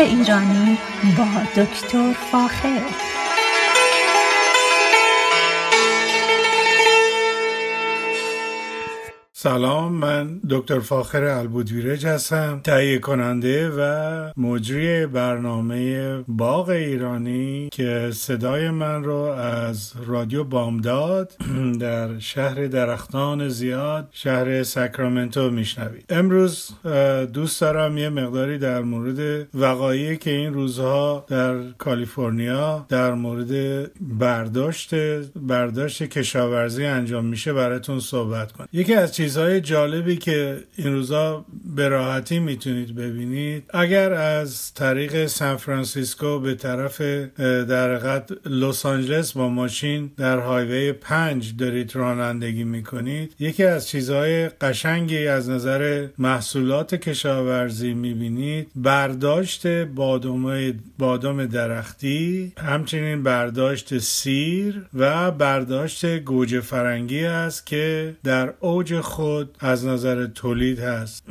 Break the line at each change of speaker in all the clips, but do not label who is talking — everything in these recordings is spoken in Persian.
ایرانی با دکتر فاخر.
سلام من دکتر فاخر البودویرج هستم تهیه کننده و مجری برنامه باغ ایرانی که صدای من رو از رادیو بامداد در شهر درختان زیاد شهر ساکرامنتو میشنوید. امروز دوست دارم یه مقداری در مورد وقایعی که این روزها در کالیفرنیا در مورد برداشت برداشت کشاورزی انجام میشه براتون صحبت کنم. یکی از چیز چیزهای جالبی که این روزا به راحتی می‌تونید ببینید. اگر از طریق سان فرانسیسکو به طرف در قد لس آنجلس با ماشین در هایوی پنج دارید رانندگی می‌کنید یکی از چیزهای قشنگی از نظر محصولات کشاورزی می‌بینید برداشت بادام بادام درختی همچنین برداشت سیر و برداشت گوجه فرنگی است که در اوج خود از نظر تولید هست.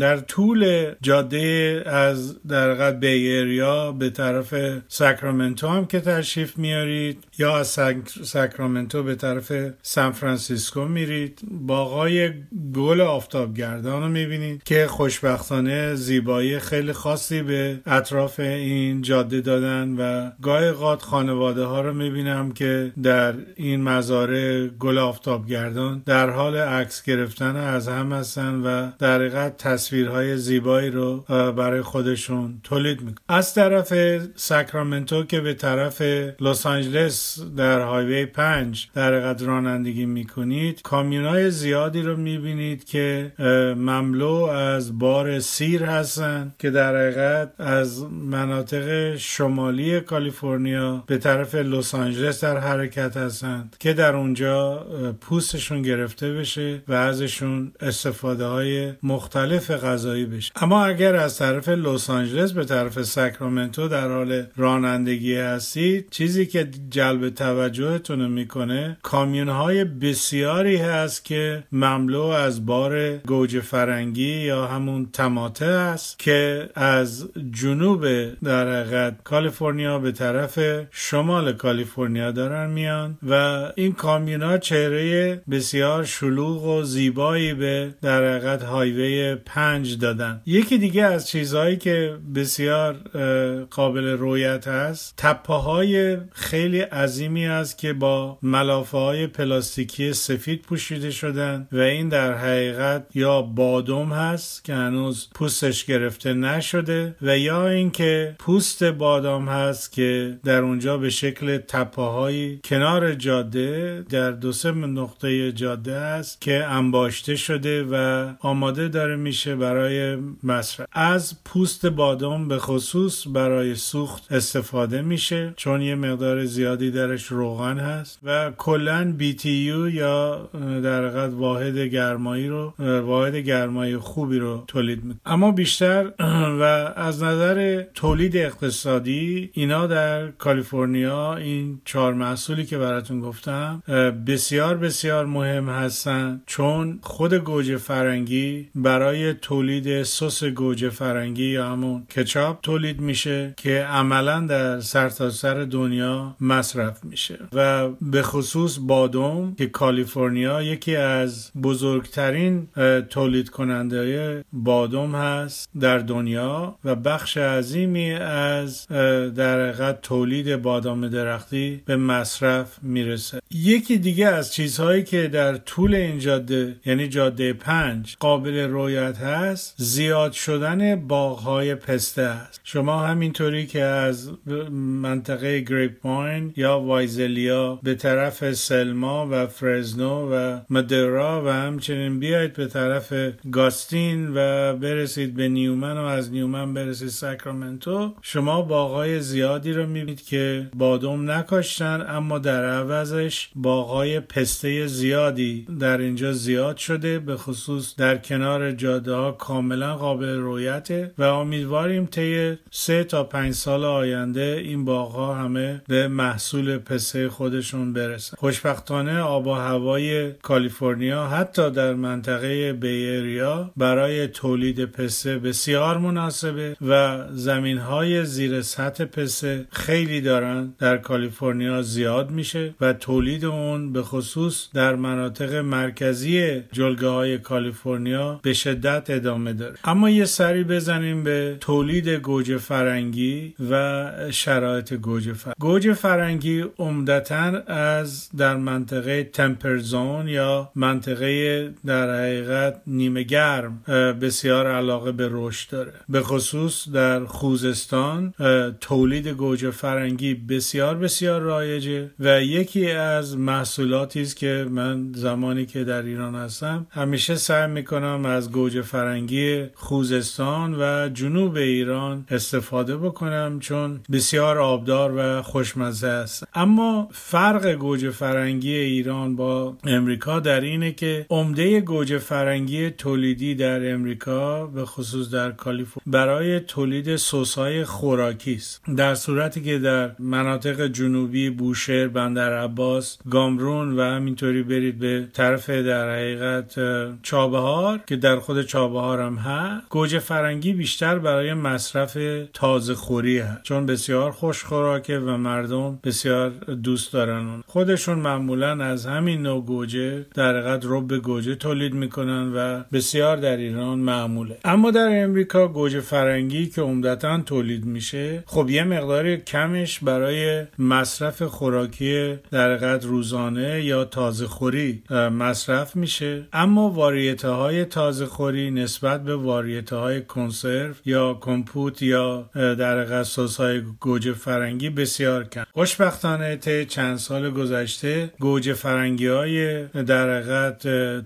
در طول جاده از در قد بیریا به طرف ساکرامنتو هم که تشریف میارید یا از ساکرامنتو به طرف سان فرانسیسکو میرید باغای گل آفتابگردان رو می‌بینید که خوشبختانه زیبایی خیلی خاصی به اطراف این جاده دادن و گاه قاد خانواده ها رو می‌بینم که در این مزارع گل آفتابگردان در حال عکس گرفتن از هم هستن و در حقیقت تصویرهای زیبایی رو برای خودشون تولید می‌کنن. از طرف ساکرامنتو که به طرف لس آنجلس در هایوی 5 در حقیقت رانندگی می‌کنید کامیون های زیادی رو می‌بینید که مملو از بار سیر هستن که در حقیقت از مناطق شمالی کالیفرنیا به طرف لس آنجلس در حرکت هستند که در اونجا پوستشون گرفته بشه و ازش ازشون استفاده های مختلف غذایی بشه. اما اگر از طرف لس آنجلس به طرف ساکرامنتو در حال رانندگی هستید چیزی که جلب توجهتون می‌کنه کامیون های بسیاری هست که مملو از بار گوجه فرنگی یا همون تماته است که از جنوب در حقیقت کالیفرنیا به طرف شمال کالیفرنیا دارن میان و این کامیون ها چهره بسیار شلوغ و زیبا زیبایی به در حقیقت هایوی پنج دادن. یکی دیگه از چیزهایی که بسیار قابل رویت هست تپه های خیلی عظیمی است که با ملافه های پلاستیکی سفید پوشیده شدن و این در حقیقت یا بادم هست که هنوز پوستش گرفته نشده و یا اینکه پوست بادام هست که در اونجا به شکل تپه های کنار جاده در دو سه نقطه جاده است که انباشته شده و آماده داره میشه برای مصرف. از پوست بادام به خصوص برای سوخت استفاده میشه چون یه مقدار زیادی درش روغن هست و کلا BTU یا در حقیقت واحد گرمایی رو واحد گرمایی خوبی رو تولید می‌کنه. اما بیشتر و از نظر تولید اقتصادی اینا در کالیفرنیا این چهار محصولی که براتون گفتم بسیار بسیار مهم هستن چون خود گوجه فرنگی برای تولید سس گوجه فرنگی یا همون کچاپ تولید میشه که عملا در سرتاسر سر دنیا مصرف میشه و به خصوص بادوم که کالیفرنیا یکی از بزرگترین تولید کننده بادوم هست در دنیا و بخش عظیمی از در حقیقت تولید بادام درختی به مصرف می‌رسه. یکی دیگه از چیزهایی که در طول این جاده یعنی جاده پنج قابل رویت هست زیاد شدن باغهای پسته است. شما همینطوری که از منطقه گریپ پاین یا وایزلیا به طرف سلما و فرزنو و مدرا و همچنین بیاید به طرف گاستین و برسید به نیومن و از نیومن برسید ساکرامنتو شما باغهای زیادی رو می‌بینید که بادم نکاشتن اما در عوضش باغهای پسته زیادی در اینجا زیاد زیاد شده به خصوص در کنار جاده ها کاملا قابل رویته و امیدواریم طی سه تا پنج سال آینده این باغ ها همه به محصول پسه خودشون برسن. خوشبختانه آب و هوای کالیفرنیا حتی در منطقه بیریا برای تولید پسه بسیار مناسبه و زمین های زیر سطح پسه خیلی دارن. در کالیفرنیا زیاد میشه و تولید اون به خصوص در مناطق مرکزی جلگه های کالیفرنیا به شدت ادامه داره. اما یه سری بزنیم به تولید گوجه فرنگی و شرایط گوجه فرنگی گوجه فرنگی عمدتا از در منطقه تمپرزون یا منطقه در حقیقت نیمه گرم بسیار علاقه به رشد داره. به خصوص در خوزستان تولید گوجه فرنگی بسیار بسیار رایجه و یکی از محصولاتی است که من زمانی که در ایران هستم. همیشه سعی می‌کنم از گوجه فرنگی خوزستان و جنوب ایران استفاده بکنم چون بسیار آبدار و خوشمزه است. اما فرق گوجه فرنگی ایران با امریکا در اینه که عمده گوجه فرنگی تولیدی در امریکا به خصوص در کالیفرنیا برای تولید سسهای خوراکی است. در صورتی که در مناطق جنوبی بوشهر بندر عباس گامرون و همینطوری برید به طرف در حقیقت چابهار که در خود چابهار هم هست. گوجه فرنگی بیشتر برای مصرف تازه خوری هست. چون بسیار خوش خوراکه و مردم بسیار دوست دارن اون. خودشون معمولا از همین نوع گوجه در حقیقت رب گوجه تولید می‌کنن و بسیار در ایران معموله. اما در امریکا گوجه فرنگی که عمدتا تولید میشه خب یه مقدار کمش برای مصرف خوراکی در حقیقت روزانه یا تازه خوری مصرف میشه. اما واریته های تازه خوری نسبت به واریته های کنسرو یا کمپوت یا در سس های گوجه فرنگی بسیار کم. خوشبختانه طی چند سال گذشته گوجه فرنگی های در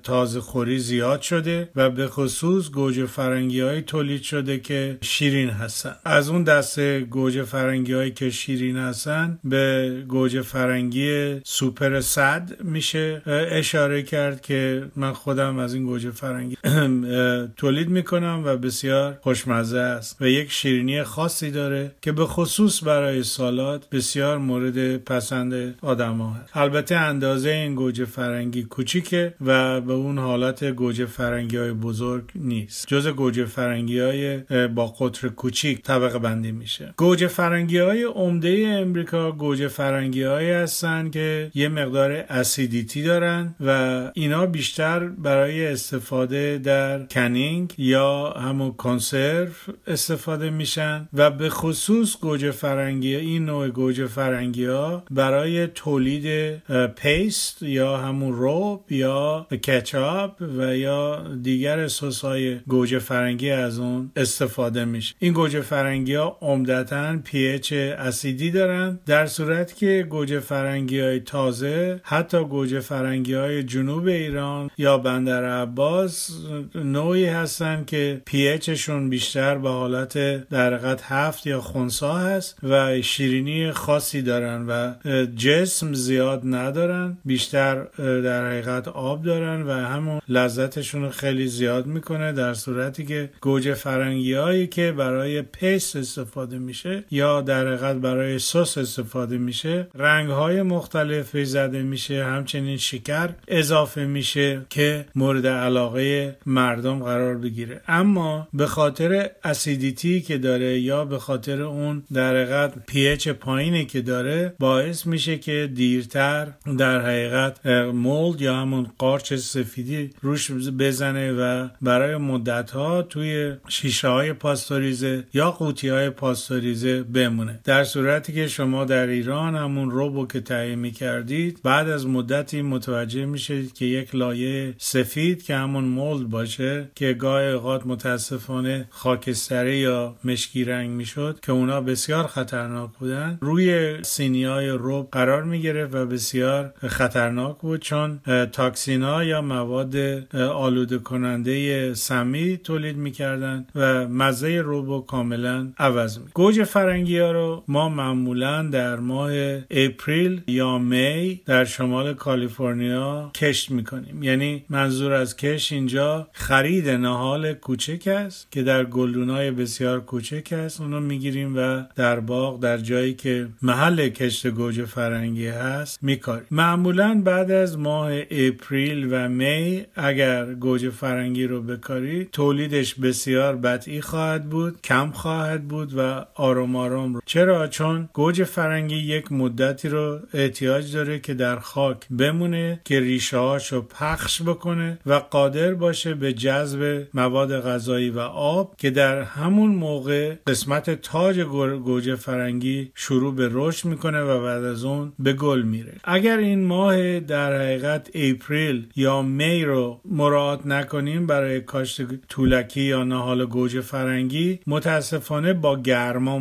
تازه خوری زیاد شده و به خصوص گوجه فرنگی های تولید شده که شیرین هستن. از اون دسته گوجه فرنگی هایی که شیرین هستن به گوجه فرنگی super sweet میشه اشاره کرد که من خودم از این گوجه فرنگی تولید می‌کنم و بسیار خوشمزه است و یک شیرینی خاصی داره که به خصوص برای سالاد بسیار مورد پسند آدم ها هست. البته اندازه این گوجه فرنگی کوچیکه و به اون حالت گوجه فرنگی های بزرگ نیست جز گوجه فرنگی های با قطر کوچیک طبقه بندی میشه گوجه فرنگی های عمده امریکا گوجه فرنگی های هستن که یه مقدار اسیدیتی دارن و اینا بیشتر برای استفاده در canning یا همون کنسرو استفاده میشن و به خصوص گوجه فرنگی این نوع گوجه فرنگی ها برای تولید paste یا همون رب یا کچاپ و یا دیگر سس های گوجه فرنگی از اون استفاده میشه. این گوجه فرنگی ها عمدتا اچ اسیدی دارن در صورت که گوجه فرنگی های تازه حتی گوجه فرنگی های جنوب ایران یا بندر عباس نوعی هستن که pH شون بیشتر به حالت در هفت یا خونسا هست و شیرینی خاصی دارن و جسم زیاد ندارن بیشتر در حقیقت آب دارن و همون لذتشون خیلی زیاد می‌کنه در صورتی که گوجه فرنگی هایی که برای paste استفاده میشه یا در حقیقت برای سس استفاده میشه رنگ های مختلفی زده میشه همچنین شکر اضافه میشه که مورد علاقه مردم قرار بگیره. اما به خاطر acidity که داره یا به خاطر اون در حقیقت pH پایینی که داره باعث میشه که دیرتر در حقیقت مولد یا همون قارچ سفیدی روش بزنه و برای مدت ها توی شیشه های پاستوریزه یا قوطی های پاستوریزه بمونه. در صورتی که شما در ایران همون روبو که تهیه می‌کردید بعد از مدتی متوجه میشید که یک لایه سفید که همون مولد باشه که گاه اوقات متاسفانه خاکستری یا مشکی رنگ می‌شد که اونا بسیار خطرناک بودن. روی سینی های روب قرار می‌گرفت و بسیار خطرناک بود چون toxin ا یا مواد آلوده کننده سمی تولید می‌کردن و مزه ربو کاملا عوض می گوجه فرنگی ها رو ما معمولا در ماه April یا May در شمال کالیفرنیا کشت می‌کنیم. یعنی منظور از کشت اینجا خرید نهال کوچک است که در گلدونای بسیار کوچک است. اونو می‌گیریم و در باغ در جایی که محل کشت گوجه فرنگی هست میکاریم. معمولا بعد از ماه April و May اگر گوجه فرنگی رو بکاری تولیدش بسیار بطئی خواهد بود کم خواهد بود و آروم آروم رو. چرا؟ چون گوجه فرنگی یک مدتی رو احتیاج داره که در خاک بمونه که ریشه هاشو پخش بکنه و قادر باشه به جذب مواد غذایی و آب که در همون موقع قسمت تاج گوجه فرنگی شروع به رشد می‌کنه و بعد از اون به گل میره. اگر این ماه در حقیقت اپریل یا می رو مراعات نکنیم برای کاشت طولکی یا نهال گوجه فرنگی متاسفانه با گرما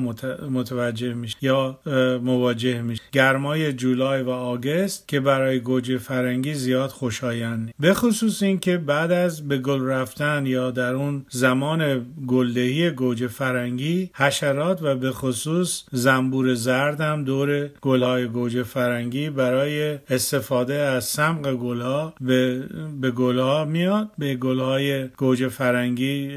متوجه میشه یا مواجه میشه گرمای جولای و آگست که برای گوجه فرنگی زیاد خوشایند به خصوص اینکه بعد از به گل رفتن یا در اون زمان گلدهی گوجه فرنگی حشرات و به خصوص زنبور زرد هم دور گلهای گوجه فرنگی برای استفاده از سمق گلها به, به گلها میاد به گلهای گوجه فرنگی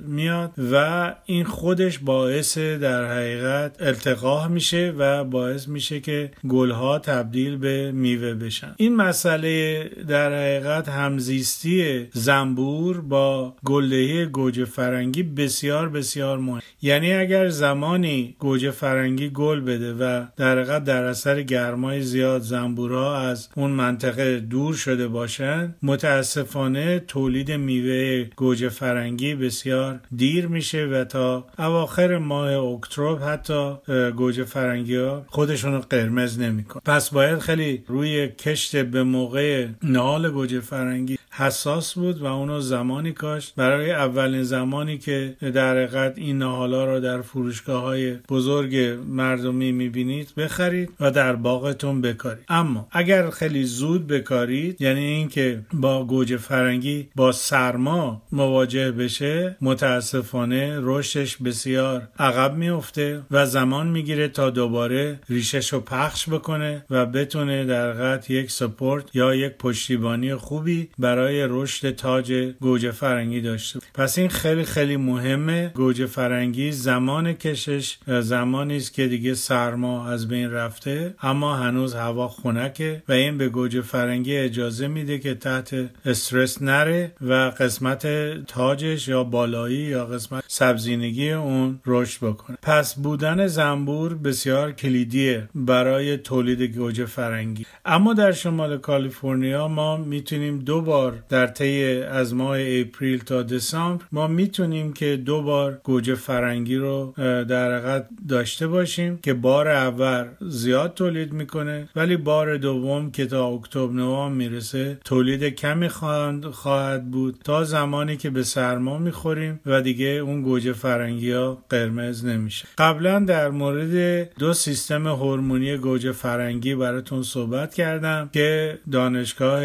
میاد و این خودش باعث در حقیقت التقاه میشه و باعث میشه که گلها تبدیل به میوه بشن. این مسئله در حقیقت همزیستی زنبور با گلدهی گوجه فرنگی بسیار بسیار مهم. یعنی اگر زمانی گوجه فرنگی گل بده و در حقیقت در اثر گرمای زیاد زنبورها از اون منطقه دور شده باشند متاسفانه تولید میوه گوجه فرنگی بسیار دیر میشه و تا اواخر ماه اکتبر حتی گوجه فرنگی ها خودشون رو قرمز نمیکن پس باید خیلی روی کشت به موقع نهال گوجه فرنگی حساس بود و اونو زمانی کاشت برای اولین زمانی که در حقیقت این نهالا رو در فروشگاه های بزرگ مردمی می‌بینید بخرید و در باغتون بکارید. اما اگر خیلی زود بکارید یعنی اینکه با گوجه فرنگی با سرما مواجه بشه متاسفانه رشدش بسیار عقب میفته و زمان می‌گیره تا دوباره ریشش رو پخش بکنه و بتونه در حقیقت یک سپورت یا یک پشتیبانی خوبی برای رشد تاج گوجه فرنگی داشته. پس این خیلی خیلی مهمه. گوجه فرنگی زمان کشش زمانی است که دیگه سرما از بین رفته اما هنوز هوا خنکه و این به گوجه فرنگی اجازه میده که تحت استرس نره و قسمت تاجش یا بالایی یا قسمت سبزینگی اون رشد بکنه. پس بودن زنبور بسیار کلیدیه برای تولید گوجه فرنگی. اما در شمال کالیفرنیا ما می‌تونیم دو بار در طی از ماه اپریل تا دسامبر ما می‌تونیم که دو بار گوجه فرنگی رو در حقیقت داشته باشیم که بار اول زیاد تولید می‌کنه ولی بار دوم که تا اکتبر نوامبر می‌رسه تولید کمی خواهد بود تا زمانی که به سرما می‌خوریم و دیگه اون گوجه فرنگی ها قرمز نمیشه. قبلا در مورد دو سیستم هورمونی گوجه فرنگی براتون صحبت کردم که دانشگاه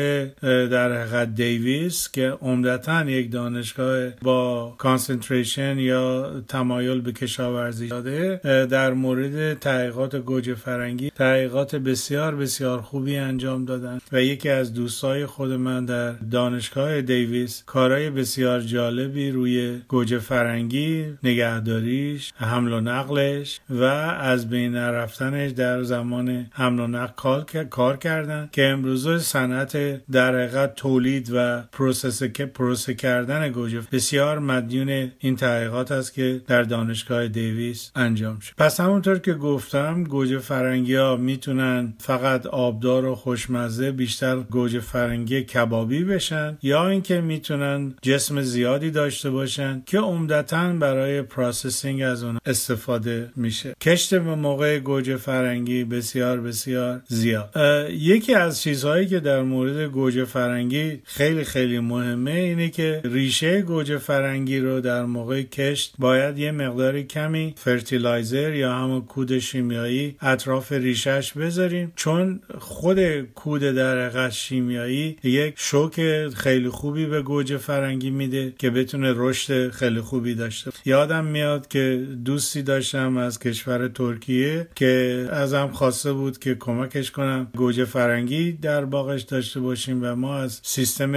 در حقیقت دیویس که عمدتا یک دانشگاه با concentration یا تمایل به کشاورزی داده در مورد تحقیقات گوجه فرنگی تحقیقات بسیار بسیار خوبی انجام دادن و یکی از دوستای خود من در دانشگاه دیویس کارهای بسیار جالبی روی گوجه فرنگی نگهداریش حمل و نقلش و از بین رفتنش در زمان حمل و نقل کار کردن که امروز صنعت در حقیقت تولید و process پروسه کردن گوجه. بسیار مدیون این تحقیقات است که در دانشگاه دیویس انجام شد. پس همونطور که گفتم گوجه فرنگی ها می‌تونن فقط آبدار و خوشمزه بیشتر گوجه فرنگی کبابی بشن یا اینکه می‌تونن جسم زیادی داشته باشن که عمدتا برای processing از اون استفاده میشه. کشت به موقع گوجه فرنگی بسیار بسیار زیاد. یکی از چیزهایی که در مورد گوجه فرنگی خیلی خیلی مهمه اینه که ریشه گوجه فرنگی رو در موقع کشت باید یه مقدار کمی fertilizer یا همون کود شیمیایی اطراف ریشهش بذاریم. چون خود کود در شیمیایی یک شوک خیلی خوبی به گوجه فرنگی میده که بتونه رشد خیلی خوبی داشته یادم میاد که دوستی داشتم از کشور ترکیه که ازم خواسته بود که کمکش کنم گوجه فرنگی در باغش داشته باشیم و ما از سیستم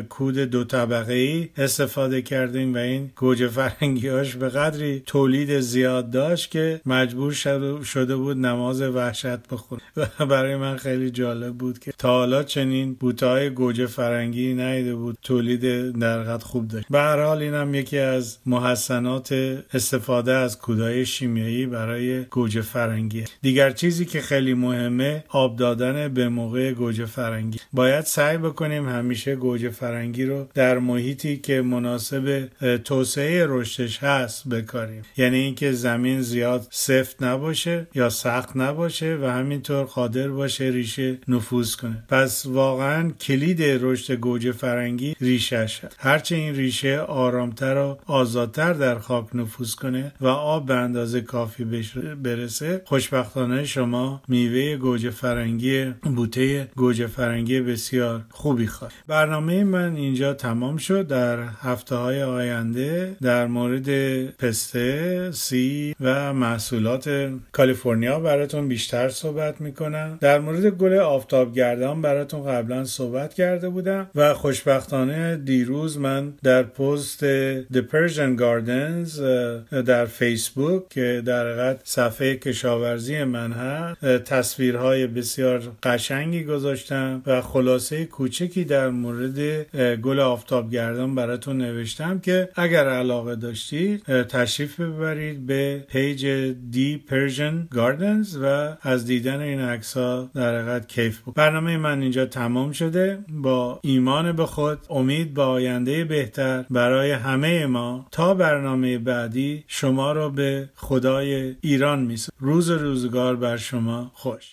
کود دو طبقه ای استفاده کردیم و این گوجه فرنگیاش به قدری تولید زیاد داشت که مجبور شده بود نماز وحشت بخونه. و برای من خیلی جالب بود که تا حالا چنین بوته گوجه فرنگی نیده بود. تولید در خوب داشت. به هر حال اینم یکی از محسنات استفاده از کودای شیمیایی برای گوجه فرنگی. دیگر چیزی که خیلی مهمه آب دادن به موقع گوجه فرنگی. باید سعی بکنیم همیشه گوجه فرنگی رو در محیطی که مناسب توسعه رشدش هست بکاریم. یعنی اینکه زمین زیاد سفت نباشه یا سخت نباشه و همینطور قادر باشه ریشه نفوذ کنه. پس واقعا کلید رشد گوجه فرنگی ریشهش هست. هرچه این ریشه آرامتر و آزادتر در خاک نفوذ کنه و آب به اندازه کافی برسه خوشبختانه شما میوه گوجه فرنگی بوته گوجه فرنگی بسیار خوبی خواهد برنامه من اینجا تمام شد. در هفته های آینده در مورد پسته سی و محصولات کالیفرنیا براتون بیشتر صحبت می‌کنم. در مورد گل آفتابگردان براتون قبلا صحبت کرده بودم و خوشبختانه دیروز من در پست The Persian Gardens در فیسبوک که در حقیقت صفحه کشاورزی من هست تصویرهای بسیار قشنگی گذاشتم و خلاصه کوچکی در مورد گل آفتابگردان براتون نوشتم که اگر علاقه داشتید تشریف ببرید به page The Persian Gardens و از دیدن این عکس ها در حقیقت کیف ببرید برنامه من اینجا تمام شده. با ایمان به خود امید به آینده بهتر برای همه ما. تا برنامه بعدی شما را به خدای ایران میسپارم. روز و روزگار بر شما خوش.